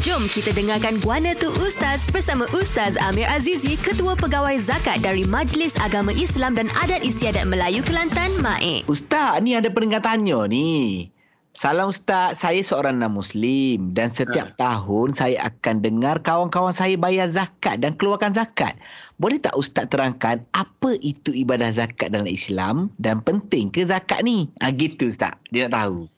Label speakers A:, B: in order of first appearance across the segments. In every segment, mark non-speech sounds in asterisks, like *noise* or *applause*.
A: Jom kita dengarkan Guana Tu Ustaz bersama Ustaz Amir Azizi, Ketua Pegawai Zakat dari Majlis Agama Islam dan Adat Istiadat Melayu Kelantan, MAIK.
B: Ustaz, ni ada pendengar tanya ni. Salam Ustaz, saya seorang non-Muslim dan setiap ha. tahun saya akan dengar kawan-kawan saya bayar zakat dan keluarkan zakat. Boleh tak Ustaz terangkan apa itu ibadah zakat dalam Islam dan penting ke zakat ni? Ha, gitu Ustaz, dia nak tahu.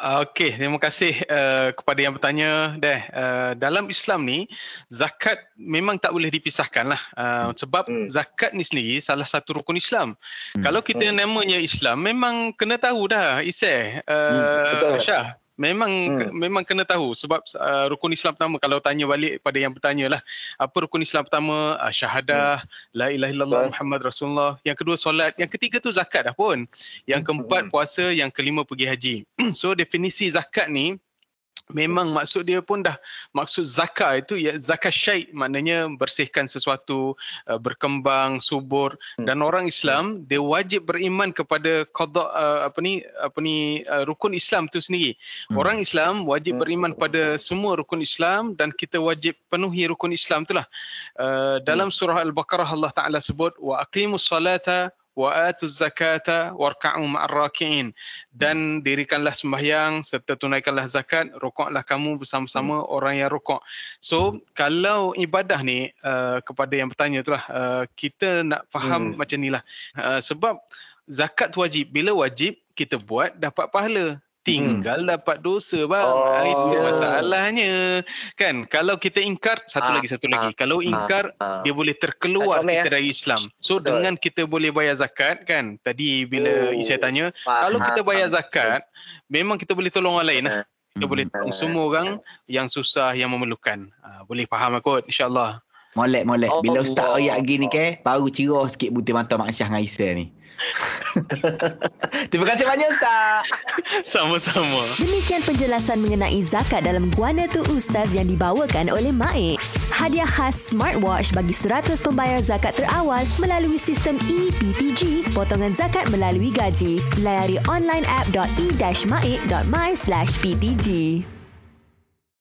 C: Okey, terima kasih uh, kepada yang bertanya. Deh, uh, dalam Islam ni zakat memang tak boleh dipisahkan lah. Uh, sebab hmm. zakat ni sendiri salah satu rukun Islam. Hmm. Kalau kita hmm. namanya Islam, memang kena tahu dah, Isai, uh, hmm. Syah memang hmm. memang kena tahu sebab uh, rukun Islam pertama. Kalau tanya balik pada yang bertanya lah apa rukun Islam pertama? Uh, syahadah hmm. la ilaha illallah Muhammad Rasulullah. Yang kedua solat. Yang ketiga tu zakat dah pun. Yang keempat hmm. puasa. Yang kelima pergi haji. *clears throat* So definisi zakat ni memang maksud dia pun dah maksud zakat itu ya zakat syait maknanya bersihkan sesuatu uh, berkembang subur hmm. dan orang Islam dia wajib beriman kepada qada uh, apa ni apa ni uh, rukun Islam tu sendiri hmm. orang Islam wajib hmm. beriman pada semua rukun Islam dan kita wajib penuhi rukun Islam itulah uh, dalam surah al-baqarah Allah Taala sebut wa aqimus salata wa atuz zakata warka'u ma'ar raki'in dan dirikanlah sembahyang serta tunaikanlah zakat rukuklah kamu bersama-sama hmm. orang yang rukuk so kalau ibadah ni uh, kepada yang bertanya itulah uh, kita nak faham hmm. macam nilah uh, sebab zakat wajib bila wajib kita buat dapat pahala tinggal hmm. dapat dosa bang. Oh. itu masalahnya. Kan kalau kita ingkar satu ah, lagi satu ah, lagi kalau ingkar ah, ah. dia boleh terkeluar kita ya? dari Islam. So Betul. dengan kita boleh bayar zakat kan tadi bila oh. Isai tanya ah, kalau kita bayar zakat memang kita boleh tolong orang lain lah kita hmm. boleh tolong semua orang yang susah yang memerlukan. Ah, boleh faham aku insyaallah.
B: Molek molek. Bila ustaz ayat gini ke baru cerah sikit butir mata mak Syah dengan Isai ni *laughs* *laughs* Terima kasih banyak Ustaz.
C: Sama-sama.
A: Demikian penjelasan mengenai zakat dalam Guana Tu Ustaz yang dibawakan oleh Maik. Hadiah khas smartwatch bagi 100 pembayar zakat terawal melalui sistem EPTG, potongan zakat melalui gaji. Layari online app.e-maik.my/ptg.